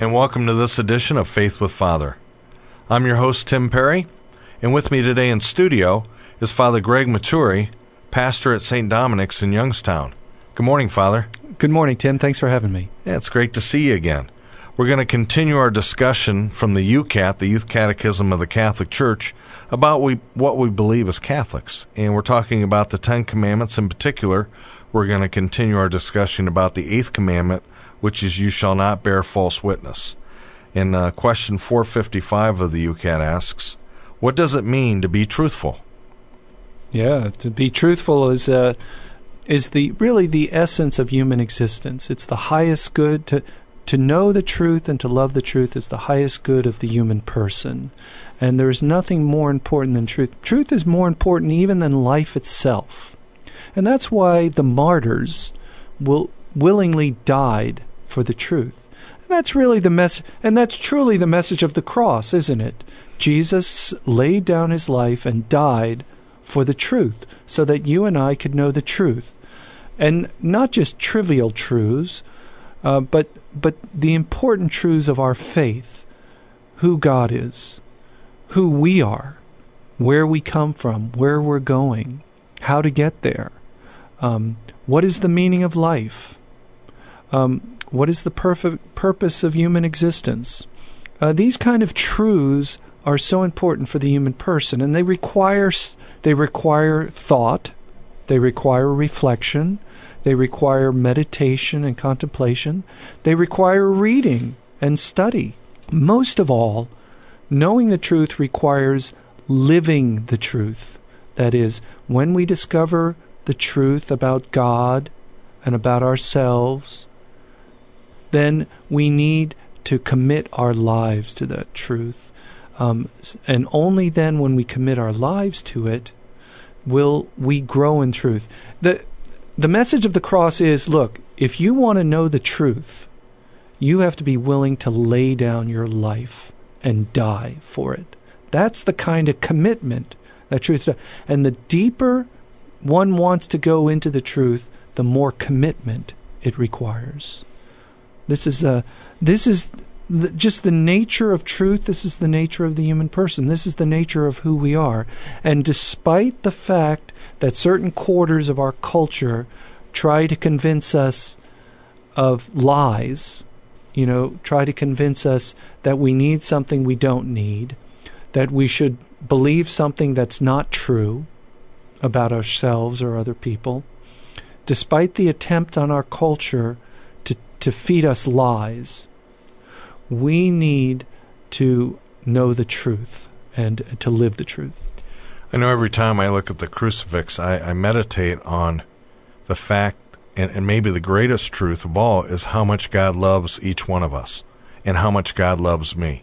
and welcome to this edition of Faith with Father. I'm your host, Tim Perry, and with me today in studio is Father Greg Maturi, pastor at St. Dominic's in Youngstown. Good morning, Father. Good morning, Tim. Thanks for having me. Yeah, it's great to see you again. We're going to continue our discussion from the YOUCAT, the Youth Catechism of the Catholic Church, about we, what we believe as Catholics. And we're talking about the Ten Commandments in particular. We're going to continue our discussion about the Eighth Commandment, which is you shall not bear false witness. In uh, question 455 of the YOUCAT asks, what does it mean to be truthful? Yeah, to be truthful is uh, is the really the essence of human existence. It's the highest good to to know the truth and to love the truth is the highest good of the human person. And there is nothing more important than truth. Truth is more important even than life itself. And that's why the martyrs will willingly died for the truth. And that's really the mess and that's truly the message of the cross, isn't it? Jesus laid down his life and died for the truth so that you and I could know the truth. And not just trivial truths, uh, but but the important truths of our faith, who God is, who we are, where we come from, where we're going, how to get there, um, what is the meaning of life, um, what is the perfect purpose of human existence? Uh, these kind of truths are so important for the human person, and they require they require thought, they require reflection, they require meditation and contemplation, they require reading and study. Most of all, knowing the truth requires living the truth. That is, when we discover the truth about God and about ourselves then we need to commit our lives to that truth. Um, and only then, when we commit our lives to it, will we grow in truth. The, the message of the cross is look, if you want to know the truth, you have to be willing to lay down your life and die for it. That's the kind of commitment that truth does. And the deeper one wants to go into the truth, the more commitment it requires. This is a this is the, just the nature of truth. This is the nature of the human person. This is the nature of who we are. And despite the fact that certain quarters of our culture try to convince us of lies, you know, try to convince us that we need something we don't need, that we should believe something that's not true about ourselves or other people, despite the attempt on our culture to feed us lies. We need to know the truth and to live the truth. I know every time I look at the crucifix, I, I meditate on the fact, and, and maybe the greatest truth of all, is how much God loves each one of us and how much God loves me.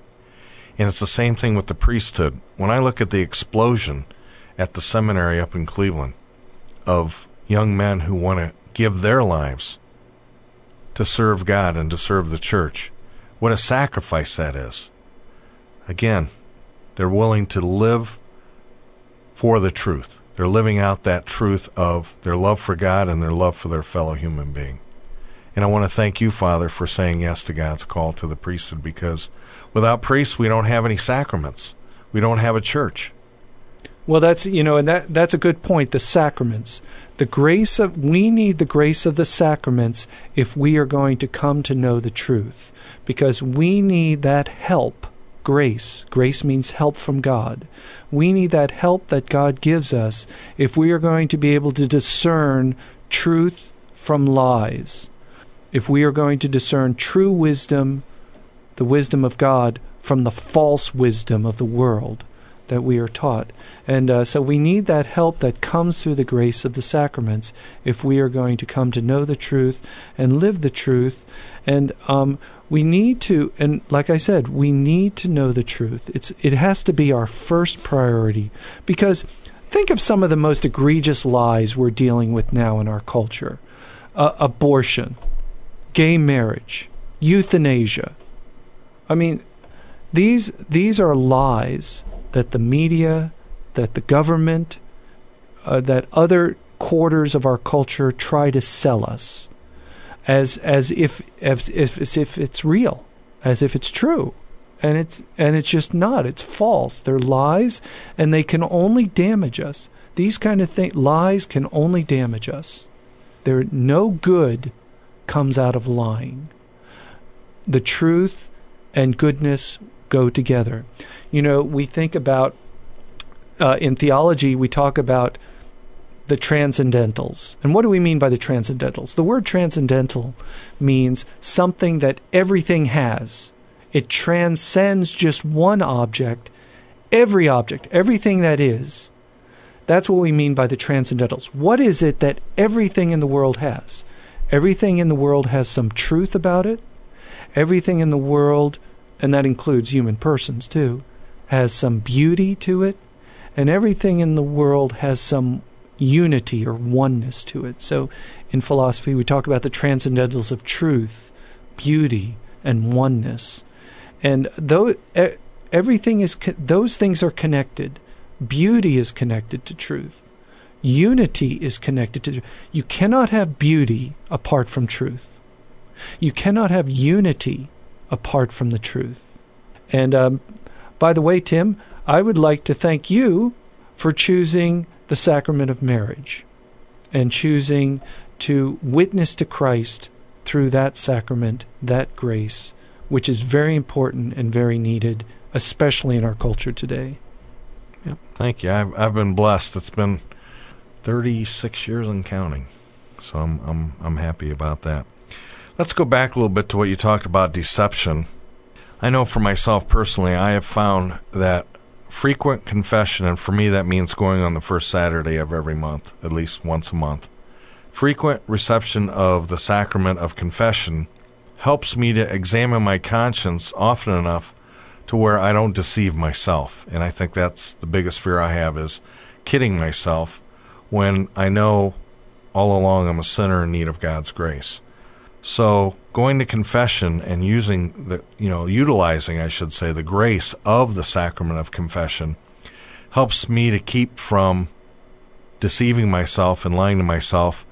And it's the same thing with the priesthood. When I look at the explosion at the seminary up in Cleveland of young men who want to give their lives to serve God and to serve the church. What a sacrifice that is. Again, they're willing to live for the truth. They're living out that truth of their love for God and their love for their fellow human being. And I want to thank you, Father, for saying yes to God's call to the priesthood because without priests, we don't have any sacraments. We don't have a church. Well, that's you know, and that that's a good point. The sacraments, the grace of we need the grace of the sacraments if we are going to come to know the truth, because we need that help. Grace. Grace means help from God. We need that help that God gives us if we are going to be able to discern truth from lies. If we are going to discern true wisdom, the wisdom of God, from the false wisdom of the world that we are taught. And uh, so we need that help that comes through the grace of the sacraments if we are going to come to know the truth and live the truth. And um, we need to, and like I said, we need to know the truth. It's it has to be our first priority because think of some of the most egregious lies we're dealing with now in our culture: uh, abortion, gay marriage, euthanasia. I mean, these these are lies that the media, that the government, uh, that other quarters of our culture try to sell us as as if as if as if it's real, as if it's true. And it's and it's just not. It's false. They're lies and they can only damage us. These kind of thing lies can only damage us. There no good comes out of lying. The truth and goodness go together. You know, we think about uh, in theology, we talk about the transcendentals. And what do we mean by the transcendentals? The word transcendental means something that everything has. It transcends just one object, every object, everything that is. That's what we mean by the transcendentals. What is it that everything in the world has? Everything in the world has some truth about it. Everything in the world and that includes human persons too, has some beauty to it, and everything in the world has some unity or oneness to it. So in philosophy, we talk about the transcendentals of truth, beauty, and oneness. And though everything is those things are connected. Beauty is connected to truth. Unity is connected to you cannot have beauty apart from truth. You cannot have unity apart from the truth. And um, by the way, Tim, I would like to thank you for choosing the sacrament of marriage and choosing to witness to Christ through that sacrament, that grace, which is very important and very needed, especially in our culture today. Yep. Thank you. I've, I've been blessed. It's been 36 years and counting. So I'm I'm I'm happy about that. Let's go back a little bit to what you talked about deception. I know for myself personally, I have found that frequent confession, and for me that means going on the first Saturday of every month, at least once a month. Frequent reception of the sacrament of confession helps me to examine my conscience often enough to where I don't deceive myself. And I think that's the biggest fear I have is kidding myself when I know all along I'm a sinner in need of God's grace. So going to confession and using the, you know, utilizing, I should say, the grace of the sacrament of confession helps me to keep from deceiving myself and lying to myself,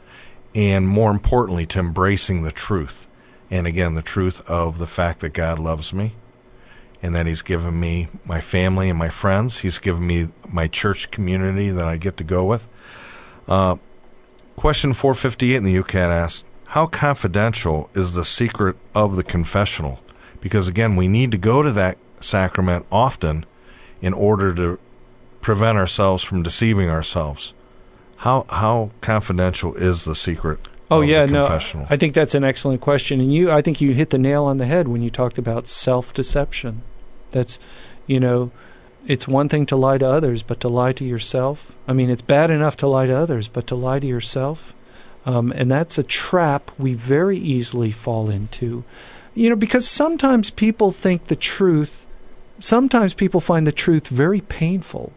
and more importantly, to embracing the truth. And again, the truth of the fact that God loves me and that He's given me my family and my friends. He's given me my church community that I get to go with. Uh, question 458 in the YOUCAT asked, how confidential is the secret of the confessional? Because again, we need to go to that sacrament often in order to prevent ourselves from deceiving ourselves. How how confidential is the secret? Oh yeah, no. I think that's an excellent question, and you I think you hit the nail on the head when you talked about self-deception. That's, you know, it's one thing to lie to others, but to lie to yourself. I mean, it's bad enough to lie to others, but to lie to yourself um, and that's a trap we very easily fall into. You know, because sometimes people think the truth, sometimes people find the truth very painful.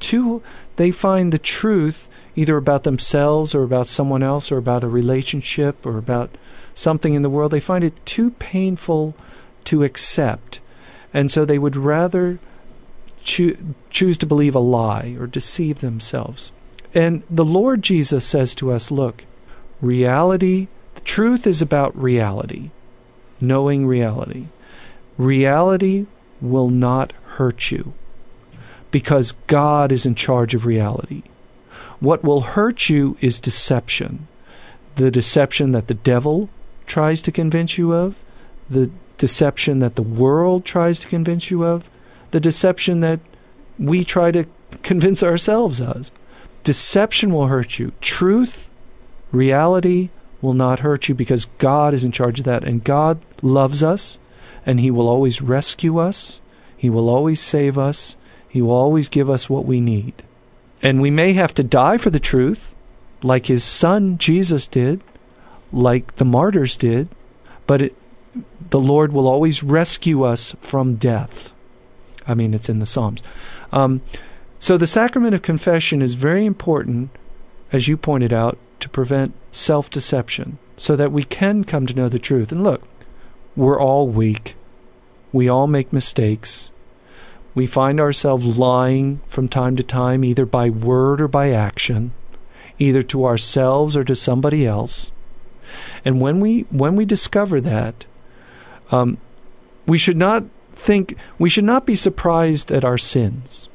Too, they find the truth either about themselves or about someone else or about a relationship or about something in the world. They find it too painful to accept. And so they would rather choo- choose to believe a lie or deceive themselves. And the Lord Jesus says to us, look, reality, the truth is about reality, knowing reality. Reality will not hurt you because God is in charge of reality. What will hurt you is deception. The deception that the devil tries to convince you of, the deception that the world tries to convince you of, the deception that we try to convince ourselves of. Deception will hurt you. Truth, reality will not hurt you because God is in charge of that. And God loves us, and He will always rescue us. He will always save us. He will always give us what we need. And we may have to die for the truth, like his son Jesus did, like the martyrs did, but it, the Lord will always rescue us from death. I mean, it's in the Psalms. Um, so the sacrament of confession is very important, as you pointed out, to prevent self deception so that we can come to know the truth. And look, we're all weak. We all make mistakes. We find ourselves lying from time to time, either by word or by action, either to ourselves or to somebody else. And when we when we discover that, um, we should not think we should not be surprised at our sins.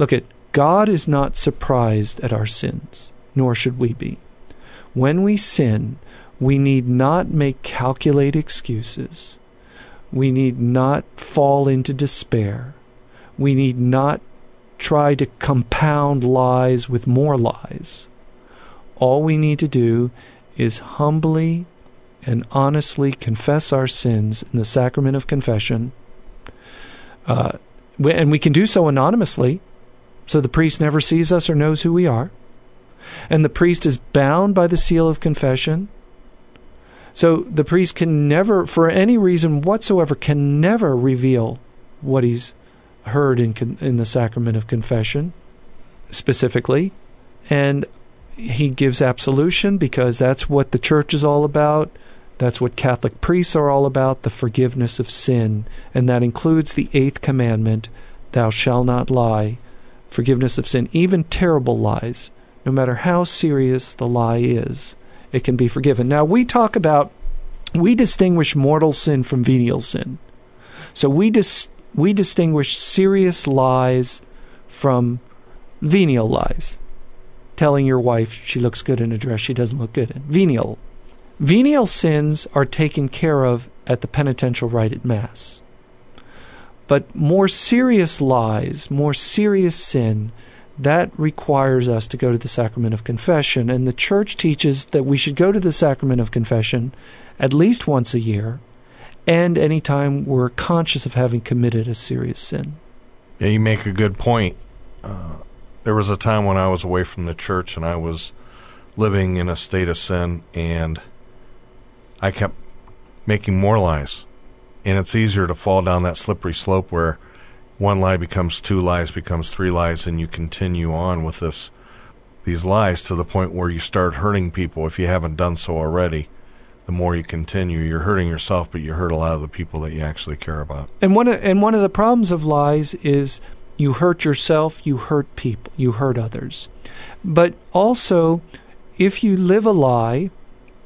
Look at God is not surprised at our sins, nor should we be. When we sin, we need not make calculated excuses. We need not fall into despair. We need not try to compound lies with more lies. All we need to do is humbly and honestly confess our sins in the sacrament of confession. Uh, and we can do so anonymously, so the priest never sees us or knows who we are. And the priest is bound by the seal of confession. So the priest can never, for any reason whatsoever, can never reveal what he's heard in, in the sacrament of confession specifically. And he gives absolution because that's what the church is all about. That's what Catholic priests are all about the forgiveness of sin. And that includes the eighth commandment thou shalt not lie. Forgiveness of sin, even terrible lies, no matter how serious the lie is, it can be forgiven. Now, we talk about, we distinguish mortal sin from venial sin. So we, dis, we distinguish serious lies from venial lies telling your wife she looks good in a dress she doesn't look good in. Venial. Venial sins are taken care of at the penitential rite at Mass. But more serious lies, more serious sin, that requires us to go to the sacrament of confession. And the church teaches that we should go to the sacrament of confession at least once a year and anytime we're conscious of having committed a serious sin. Yeah, you make a good point. Uh, there was a time when I was away from the church and I was living in a state of sin and I kept making more lies. And it's easier to fall down that slippery slope where one lie becomes two lies, becomes three lies, and you continue on with this these lies to the point where you start hurting people if you haven't done so already. The more you continue, you're hurting yourself, but you hurt a lot of the people that you actually care about. And one of, and one of the problems of lies is you hurt yourself, you hurt people, you hurt others. But also, if you live a lie,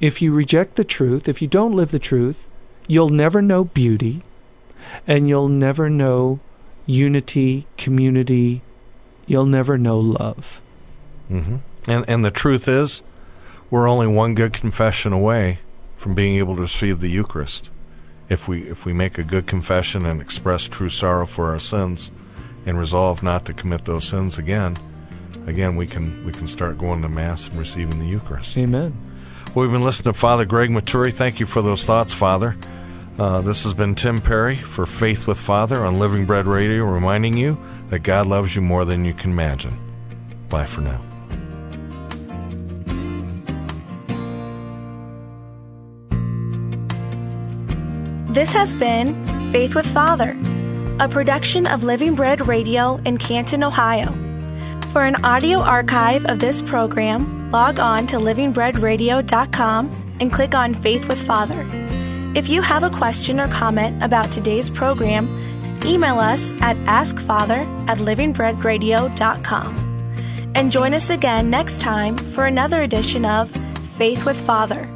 if you reject the truth, if you don't live the truth, you'll never know beauty and you'll never know unity, community. You'll never know love. Mm-hmm. And and the truth is, we're only one good confession away from being able to receive the Eucharist. If we if we make a good confession and express true sorrow for our sins, and resolve not to commit those sins again, again we can we can start going to mass and receiving the Eucharist. Amen. Well, we've been listening to Father Greg Maturi. Thank you for those thoughts, Father. Uh, this has been Tim Perry for Faith with Father on Living Bread Radio, reminding you that God loves you more than you can imagine. Bye for now. This has been Faith with Father a production of Living Bread Radio in Canton, Ohio. For an audio archive of this program, log on to livingbreadradio.com and click on Faith with Father. If you have a question or comment about today's program, email us at askfather at livingbreadradio.com. And join us again next time for another edition of Faith with Father.